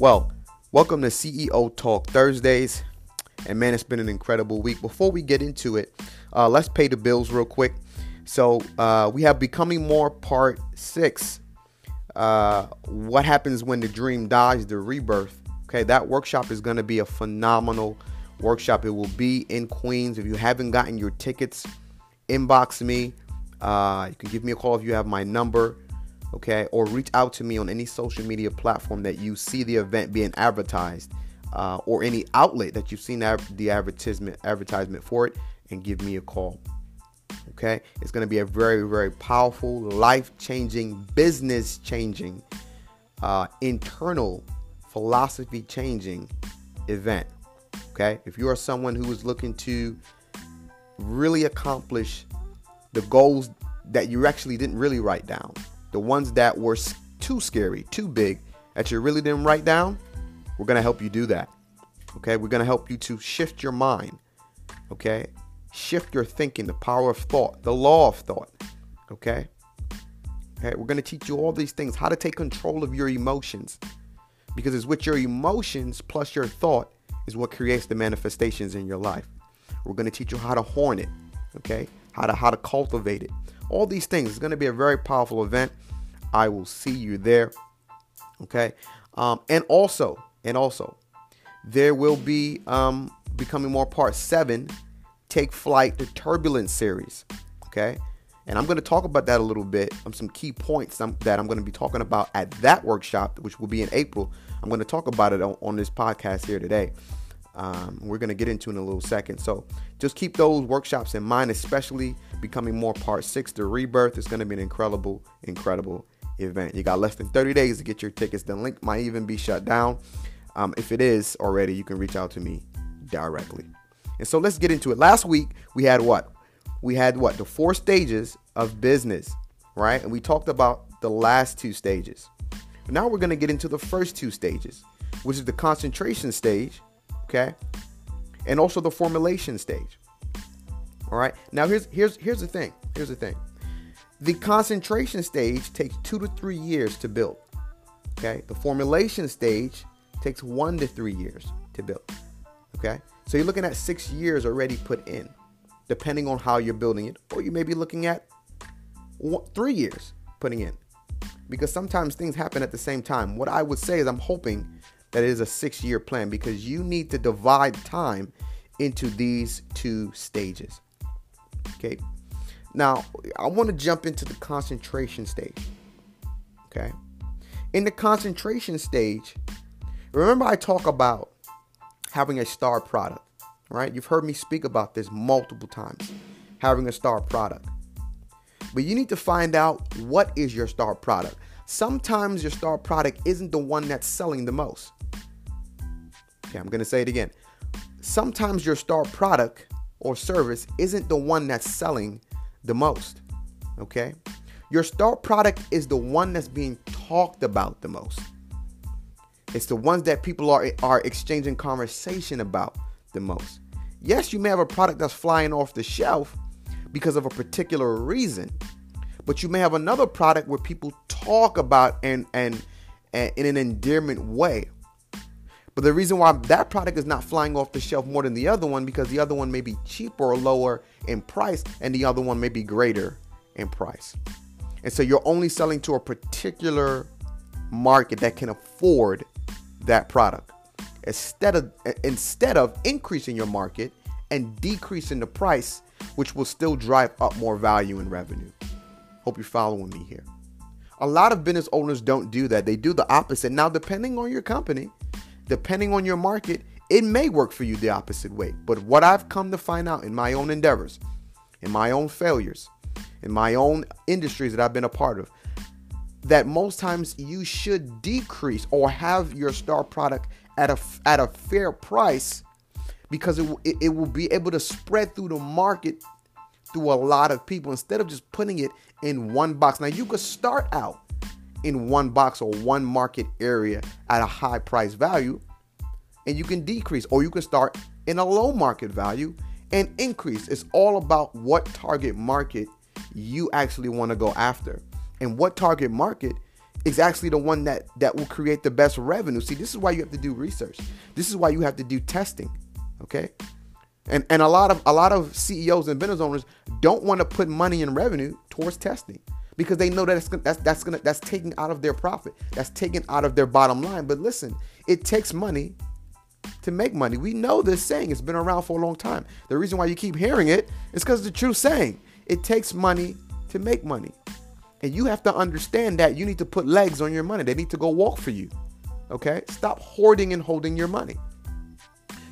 Well, welcome to CEO Talk Thursdays. And man, it's been an incredible week. Before we get into it, uh, let's pay the bills real quick. So uh, we have Becoming More Part 6. Uh, what happens when the dream dies, the rebirth. Okay, that workshop is going to be a phenomenal workshop. It will be in Queens. If you haven't gotten your tickets, inbox me. Uh, you can give me a call if you have my number okay, or reach out to me on any social media platform that you see the event being advertised, uh, or any outlet that you've seen the advertisement advertisement for it, and give me a call. Okay, it's going to be a very very powerful, life changing, business changing, uh, internal philosophy changing event. Okay, if you are someone who is looking to really accomplish the goals that you actually didn't really write down the ones that were too scary, too big, that you really didn't write down, we're going to help you do that. Okay? We're going to help you to shift your mind. Okay? Shift your thinking, the power of thought, the law of thought. Okay? Okay, we're going to teach you all these things, how to take control of your emotions. Because it's with your emotions plus your thought is what creates the manifestations in your life. We're going to teach you how to horn it, okay? How to how to cultivate it all these things. It's going to be a very powerful event. I will see you there. Okay. Um, and also, and also, there will be um, becoming more part seven, Take Flight, the Turbulence series. Okay. And I'm going to talk about that a little bit. Um, some key points that I'm going to be talking about at that workshop, which will be in April. I'm going to talk about it on, on this podcast here today. Um, we're going to get into in a little second. So just keep those workshops in mind, especially becoming more part six. The rebirth is going to be an incredible, incredible event. You got less than 30 days to get your tickets. The link might even be shut down. Um, if it is already, you can reach out to me directly. And so let's get into it. Last week we had what? We had what? The four stages of business, right? And we talked about the last two stages. Now we're going to get into the first two stages, which is the concentration stage okay? And also the formulation stage. All right. Now here's here's here's the thing. Here's the thing. The concentration stage takes 2 to 3 years to build. Okay? The formulation stage takes 1 to 3 years to build. Okay? So you're looking at 6 years already put in depending on how you're building it or you may be looking at 3 years putting in. Because sometimes things happen at the same time. What I would say is I'm hoping that it is a six year plan because you need to divide time into these two stages. Okay. Now, I want to jump into the concentration stage. Okay. In the concentration stage, remember I talk about having a star product, right? You've heard me speak about this multiple times. Having a star product. But you need to find out what is your star product. Sometimes your star product isn't the one that's selling the most. Okay, I'm going to say it again. Sometimes your star product or service isn't the one that's selling the most. Okay? Your star product is the one that's being talked about the most. It's the ones that people are are exchanging conversation about the most. Yes, you may have a product that's flying off the shelf because of a particular reason, but you may have another product where people talk about and and, and in an endearment way but the reason why that product is not flying off the shelf more than the other one because the other one may be cheaper or lower in price and the other one may be greater in price. And so you're only selling to a particular market that can afford that product. Instead of instead of increasing your market and decreasing the price, which will still drive up more value and revenue. Hope you're following me here. A lot of business owners don't do that. They do the opposite. Now, depending on your company, depending on your market, it may work for you the opposite way. But what I've come to find out in my own endeavors, in my own failures, in my own industries that I've been a part of, that most times you should decrease or have your star product at a at a fair price because it, it, it will be able to spread through the market through a lot of people instead of just putting it in one box. Now you could start out in one box or one market area at a high price value and you can decrease or you can start in a low market value and increase. It's all about what target market you actually want to go after. And what target market is actually the one that that will create the best revenue. See, this is why you have to do research. This is why you have to do testing. Okay? And and a lot of a lot of CEOs and business owners don't want to put money in revenue towards testing because they know that it's, that's that's gonna that's taking out of their profit. That's taken out of their bottom line. But listen, it takes money to make money. We know this saying. It's been around for a long time. The reason why you keep hearing it is because the true saying. It takes money to make money. And you have to understand that you need to put legs on your money. They need to go walk for you. Okay? Stop hoarding and holding your money.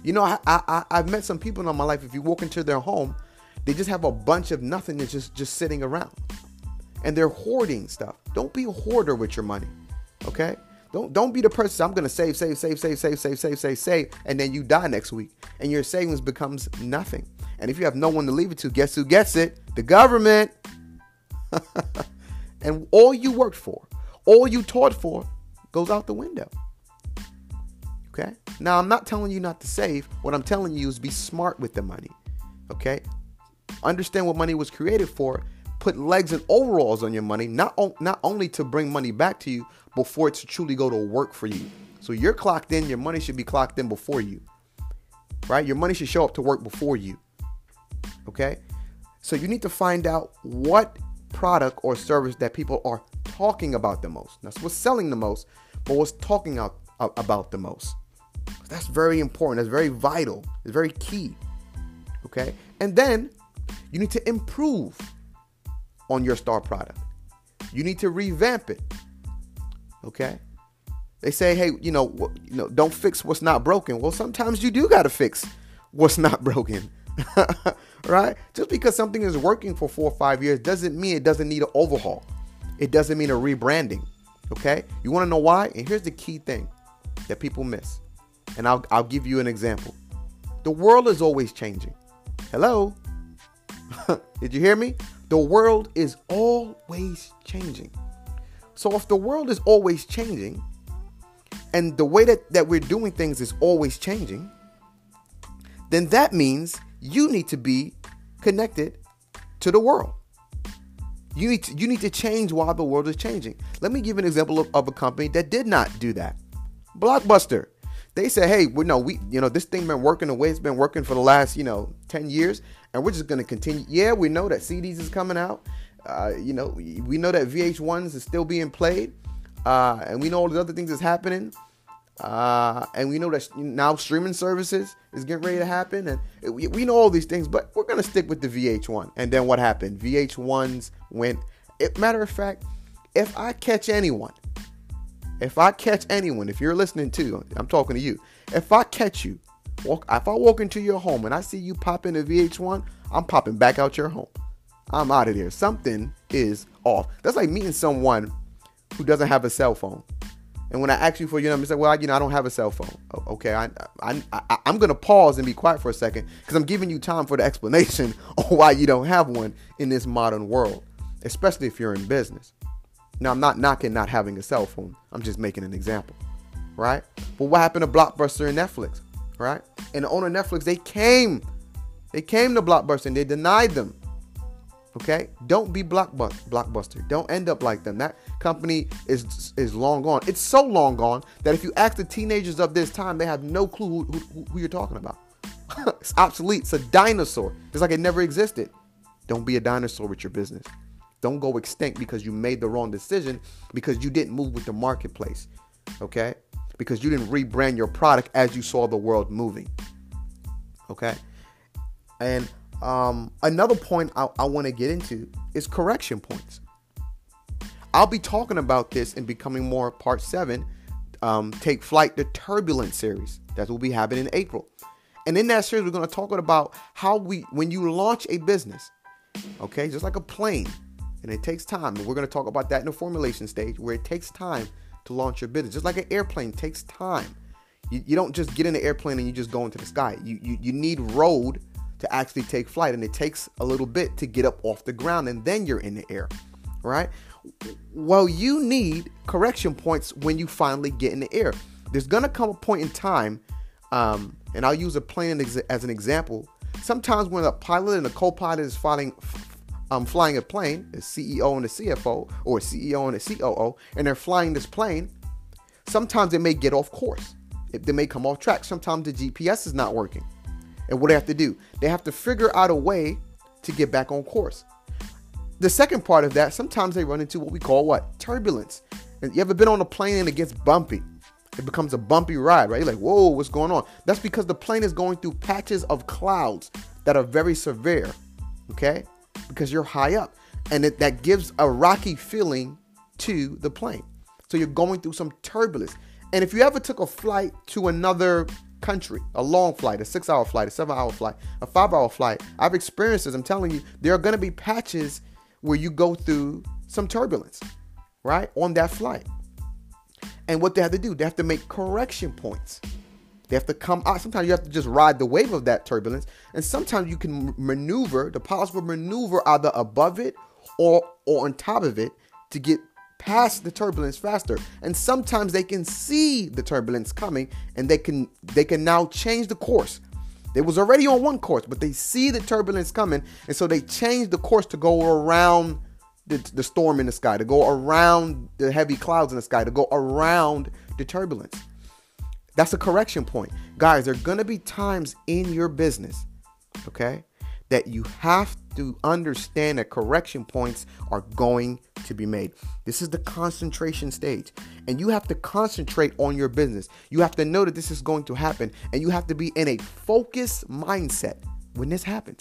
You know, I, I, I've met some people in my life, if you walk into their home, they just have a bunch of nothingness just, just sitting around. And they're hoarding stuff. Don't be a hoarder with your money. Okay? Don't don't be the person I'm gonna save, save, save, save, save, save, save, save, save, and then you die next week. And your savings becomes nothing. And if you have no one to leave it to, guess who gets it? The government. and all you worked for, all you taught for, goes out the window. Okay? Now, I'm not telling you not to save. What I'm telling you is be smart with the money. Okay? Understand what money was created for. Put legs and overalls on your money, not, not only to bring money back to you, but for it to truly go to work for you. So you're clocked in, your money should be clocked in before you. Right? Your money should show up to work before you. Okay? So you need to find out what product or service that people are talking about the most. That's what's selling the most, but what's talking out, about the most. That's very important. That's very vital. It's very key. Okay? And then you need to improve on your star product. You need to revamp it. Okay? They say, "Hey, you know, you know, don't fix what's not broken." Well, sometimes you do got to fix what's not broken. right? Just because something is working for four or five years doesn't mean it doesn't need an overhaul. It doesn't mean a rebranding. Okay? You want to know why? And here's the key thing that people miss. And I'll, I'll give you an example. The world is always changing. Hello? Did you hear me? The world is always changing. So if the world is always changing, and the way that, that we're doing things is always changing, then that means you need to be connected to the world. You need to, you need to change while the world is changing. Let me give an example of, of a company that did not do that. Blockbuster. They said, "Hey, we know we you know this thing been working the way it's been working for the last you know ten years, and we're just gonna continue. Yeah, we know that CDs is coming out. Uh, you know, we know that VH1s is still being played, uh, and we know all the other things that's happening. Uh, and we know that now streaming services is getting ready to happen, and we, we know all these things, but we're gonna stick with the VH1. And then what happened? VH1s went. It, matter of fact, if I catch anyone, if I catch anyone, if you're listening to, I'm talking to you. If I catch you, walk, if I walk into your home and I see you pop in a VH1, I'm popping back out your home. I'm out of there. Something is off. That's like meeting someone who doesn't have a cell phone and when I ask you for your number, you say, "Well, you know, I don't have a cell phone." Okay, I, I, I am gonna pause and be quiet for a second because I'm giving you time for the explanation on why you don't have one in this modern world, especially if you're in business. Now, I'm not knocking not having a cell phone. I'm just making an example, right? But what happened to Blockbuster and Netflix, right? And the owner of Netflix, they came, they came to Blockbuster and they denied them Okay, don't be blockbuster. Don't end up like them. That company is is long gone. It's so long gone that if you ask the teenagers of this time, they have no clue who, who, who you're talking about. it's obsolete. It's a dinosaur. It's like it never existed. Don't be a dinosaur with your business. Don't go extinct because you made the wrong decision because you didn't move with the marketplace. Okay, because you didn't rebrand your product as you saw the world moving. Okay, and um, another point I, I want to get into is correction points. I'll be talking about this in Becoming More Part 7, um, Take Flight, the Turbulence series. That will be happening in April. And in that series, we're going to talk about how we, when you launch a business, okay, just like a plane, and it takes time. And we're going to talk about that in the formulation stage where it takes time to launch your business. Just like an airplane takes time. You, you don't just get in the airplane and you just go into the sky. You, you, you need road to actually take flight. And it takes a little bit to get up off the ground and then you're in the air, right? Well, you need correction points when you finally get in the air. There's gonna come a point in time, um, and I'll use a plane as an example. Sometimes when a pilot and a co-pilot is flying, um, flying a plane, a CEO and a CFO, or a CEO and a COO, and they're flying this plane, sometimes they may get off course. They may come off track. Sometimes the GPS is not working. And what they have to do, they have to figure out a way to get back on course. The second part of that, sometimes they run into what we call what? Turbulence. And you ever been on a plane and it gets bumpy? It becomes a bumpy ride, right? You're like, whoa, what's going on? That's because the plane is going through patches of clouds that are very severe, okay? Because you're high up. And it, that gives a rocky feeling to the plane. So you're going through some turbulence. And if you ever took a flight to another country, a long flight, a six hour flight, a seven hour flight, a five hour flight, I've experienced this. I'm telling you, there are going to be patches where you go through some turbulence, right? On that flight. And what they have to do, they have to make correction points. They have to come out. Sometimes you have to just ride the wave of that turbulence. And sometimes you can maneuver, the pilots will maneuver either above it or, or on top of it to get past the turbulence faster and sometimes they can see the turbulence coming and they can they can now change the course they was already on one course but they see the turbulence coming and so they change the course to go around the, the storm in the sky to go around the heavy clouds in the sky to go around the turbulence that's a correction point guys there are gonna be times in your business okay that you have to understand that correction points are going to be made. This is the concentration stage. And you have to concentrate on your business. You have to know that this is going to happen. And you have to be in a focused mindset when this happens.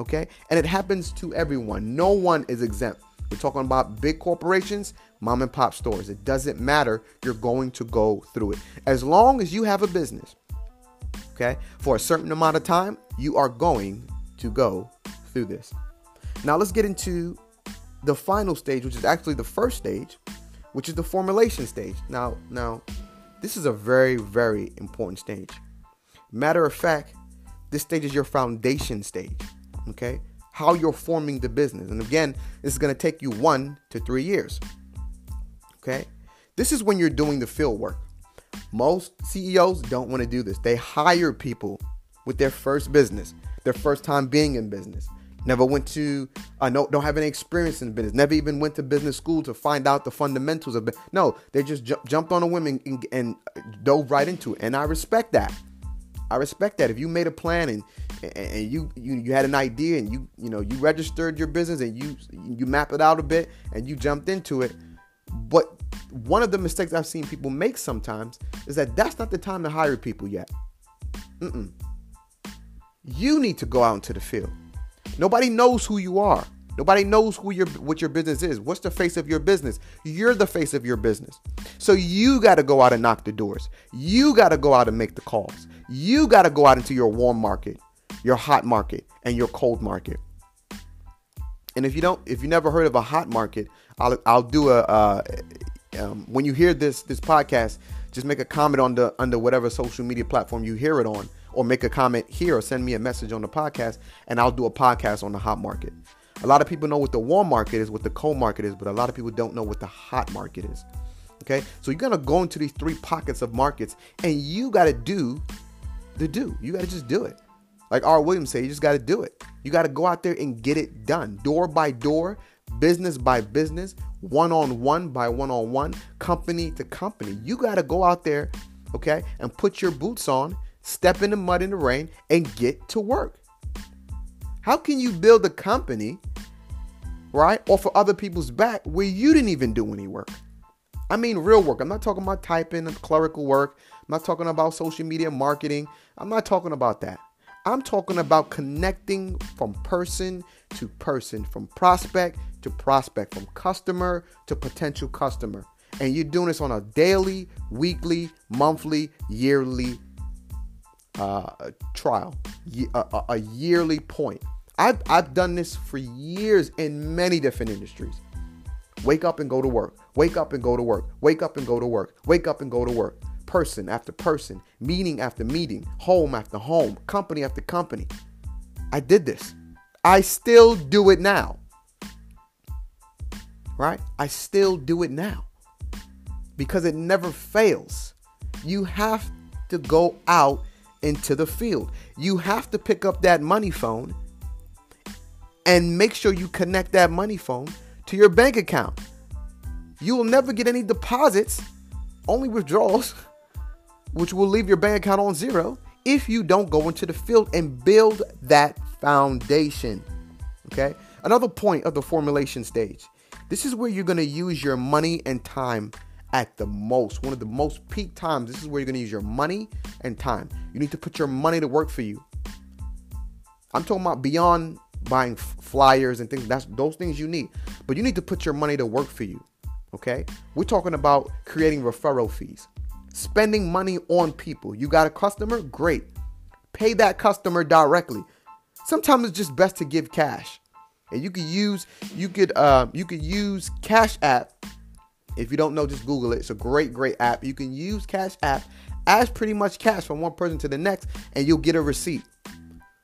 Okay? And it happens to everyone. No one is exempt. We're talking about big corporations, mom and pop stores. It doesn't matter. You're going to go through it. As long as you have a business, okay, for a certain amount of time, you are going to go through this. Now let's get into the final stage, which is actually the first stage, which is the formulation stage. Now, now, this is a very, very important stage. Matter of fact, this stage is your foundation stage. Okay, how you're forming the business, and again, this is going to take you one to three years. Okay, this is when you're doing the field work. Most CEOs don't want to do this. They hire people with their first business their first time being in business. Never went to, uh, no, don't have any experience in business. Never even went to business school to find out the fundamentals of it. No, they just ju- jumped on a woman and, and dove right into it. And I respect that. I respect that. If you made a plan and and you, you you had an idea and you you know you registered your business and you you map it out a bit and you jumped into it, but one of the mistakes I've seen people make sometimes is that that's not the time to hire people yet. Mm-mm. You need to go out into the field. Nobody knows who you are. Nobody knows who your what your business is. What's the face of your business? You're the face of your business. So you got to go out and knock the doors. You got to go out and make the calls. You got to go out into your warm market, your hot market, and your cold market. And if you don't, if you never heard of a hot market, I'll I'll do a uh, um, when you hear this this podcast, just make a comment on the under whatever social media platform you hear it on or make a comment here or send me a message on the podcast and I'll do a podcast on the hot market. A lot of people know what the warm market is, what the cold market is, but a lot of people don't know what the hot market is. Okay? So you're to go into these three pockets of markets and you got to do the do. You got to just do it. Like R. Williams said, you just got to do it. You got to go out there and get it done. Door by door, business by business, one on one by one on one, company to company. You got to go out there, okay, and put your boots on step in the mud in the rain, and get to work. How can you build a company, right, off of other people's back where you didn't even do any work? I mean, real work. I'm not talking about typing clerical work. I'm not talking about social media marketing. I'm not talking about that. I'm talking about connecting from person to person, from prospect to prospect, from customer to potential customer. And you're doing this on a daily, weekly, monthly, yearly uh, trial, a, a yearly point. I've, I've done this for years in many different industries. Wake up and go to work. Wake up and go to work. Wake up and go to work. Wake up and go to work. Person after person, meeting after meeting, home after home, company after company. I did this. I still do it now. Right? I still do it now because it never fails. You have to go out into the field. You have to pick up that money phone and make sure you connect that money phone to your bank account. You will never get any deposits, only withdrawals, which will leave your bank account on zero if you don't go into the field and build that foundation. Okay? Another point of the formulation stage. This is where you're going to use your money and time at the most. One of the most peak times. This is where you're going to use your money and time. You need to put your money to work for you. I'm talking about beyond buying flyers and things. That's those things you need. But you need to put your money to work for you. Okay? We're talking about creating referral fees. Spending money on people. You got a customer? Great. Pay that customer directly. Sometimes it's just best to give cash. And you could use you could uh, you could use Cash App. If you don't know, just Google it. It's a great, great app. You can use Cash App as pretty much cash from one person to the next, and you'll get a receipt.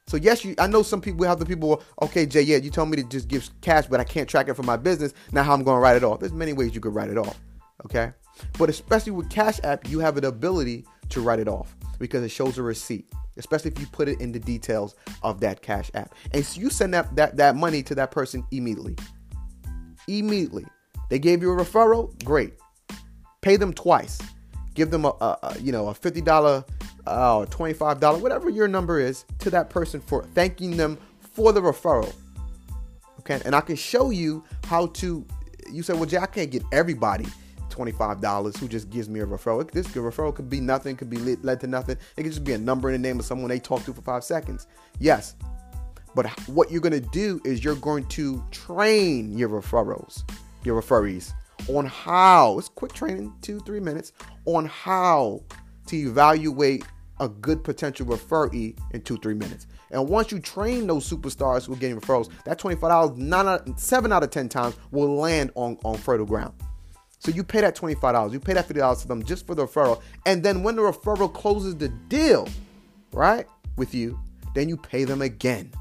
So yes, you. I know some people have the people. Okay, Jay, yeah, you told me to just give cash, but I can't track it for my business. Now, how I'm going to write it off? There's many ways you could write it off. Okay, but especially with Cash App, you have an ability to write it off because it shows a receipt. Especially if you put it in the details of that Cash App, and so you send that that that money to that person immediately. Immediately, they gave you a referral. Great, pay them twice. Give them a, a, a you know a fifty dollar uh, $25, whatever your number is, to that person for thanking them for the referral. Okay, and I can show you how to. You say, well, Jay, I can't get everybody $25 who just gives me a referral. This referral could be nothing, could be led to nothing. It could just be a number in the name of someone they talk to for five seconds. Yes, but what you're going to do is you're going to train your referrals, your referees, on how, it's quick training, two, three minutes, on how to evaluate a good potential referee in two, three minutes. And once you train those superstars who are getting referrals, that $25, nine out, seven out of 10 times will land on, on fertile ground. So you pay that $25, you pay that $50 to them just for the referral. And then when the referral closes the deal, right, with you, then you pay them again.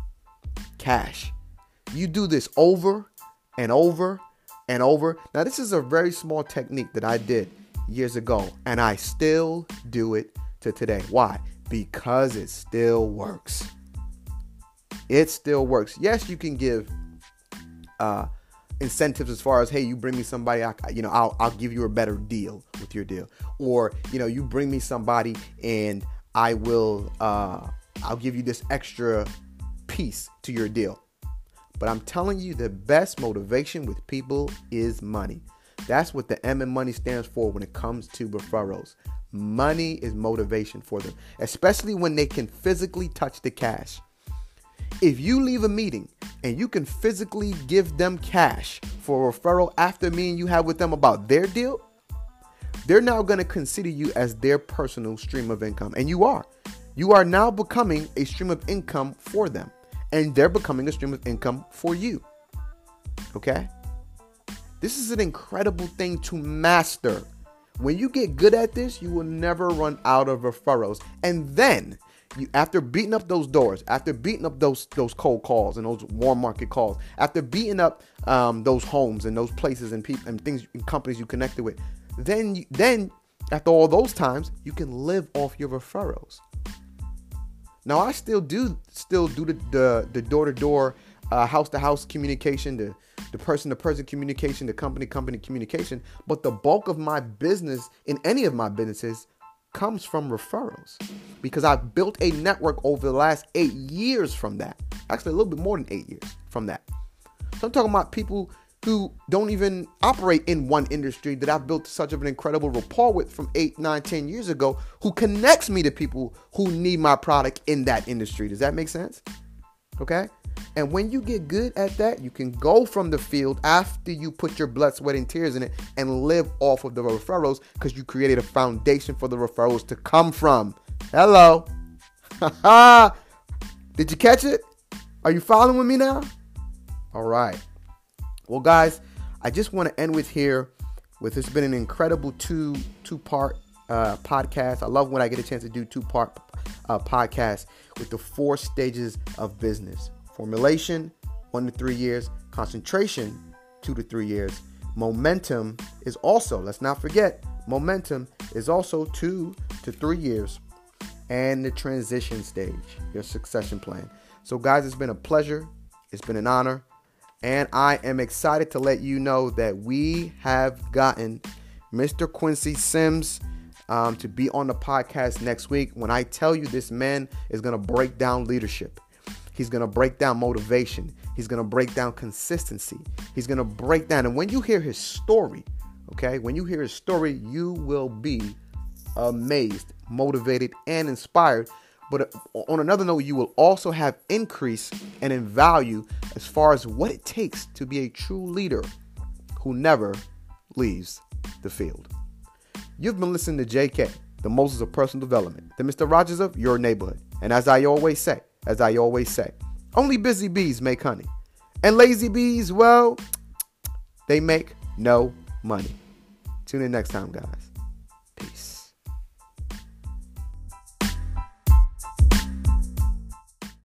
Cash. You do this over and over and over. Now, this is a very small technique that I did years ago, and I still do it to today. Why? Because it still works. It still works. Yes, you can give uh, incentives as far as hey, you bring me somebody, I, you know, I'll I'll give you a better deal with your deal, or you know, you bring me somebody and I will uh, I'll give you this extra piece to your deal. But I'm telling you, the best motivation with people is money. That's what the M and money stands for when it comes to referrals. Money is motivation for them, especially when they can physically touch the cash. If you leave a meeting and you can physically give them cash for a referral after me and you have with them about their deal, they're now going to consider you as their personal stream of income. And you are. You are now becoming a stream of income for them. And they're becoming a stream of income for you. Okay? This is an incredible thing to master. When you get good at this, you will never run out of referrals. And then, you, after beating up those doors, after beating up those those cold calls and those warm market calls, after beating up um, those homes and those places and people and things and companies you connected with, then then after all those times, you can live off your referrals. Now I still do still do the the, the door-to-door, uh, house-to-house communication, the the person-to-person communication, the company-company communication, but the bulk of my business in any of my businesses comes from referrals because I've built a network over the last eight years from that. Actually, a little bit more than eight years from that. So I'm talking about people who don't even operate in one industry that I've built such of an incredible rapport with from eight, nine, ten years ago, who connects me to people who need my product in that industry. Does that make sense? Okay. And when you get good at that, you can go from the field after you put your blood, sweat, and tears in it and live off of the referrals because you created a foundation for the referrals to come from. Hello. Did you catch it? Are you following me now? All right. Well, guys, I just want to end with here with it's been an incredible two two part uh, podcast. I love when I get a chance to do two part uh, podcast with the four stages of business: formulation, one to three years; concentration, two to three years; momentum is also. Let's not forget, momentum is also two to three years, and the transition stage, your succession plan. So, guys, it's been a pleasure It's been an honor. And I am excited to let you know that we have gotten Mr. Quincy Sims um, to be on the podcast next week. When I tell you this man is going to break down leadership, he's going to break down motivation, he's going to break down consistency, he's going to break down. And when you hear his story, okay, when you hear his story, you will be amazed, motivated, and inspired. But uh, on another note, you will also have increase and in value as far as what it takes to be a true leader who never leaves the field. You've been listening to JK, the Moses of Personal Development, the Mr. Rogers of your neighborhood. And as I always say, as I always say, only busy bees make honey. And lazy bees, well, they make no money. Tune in next time, guys.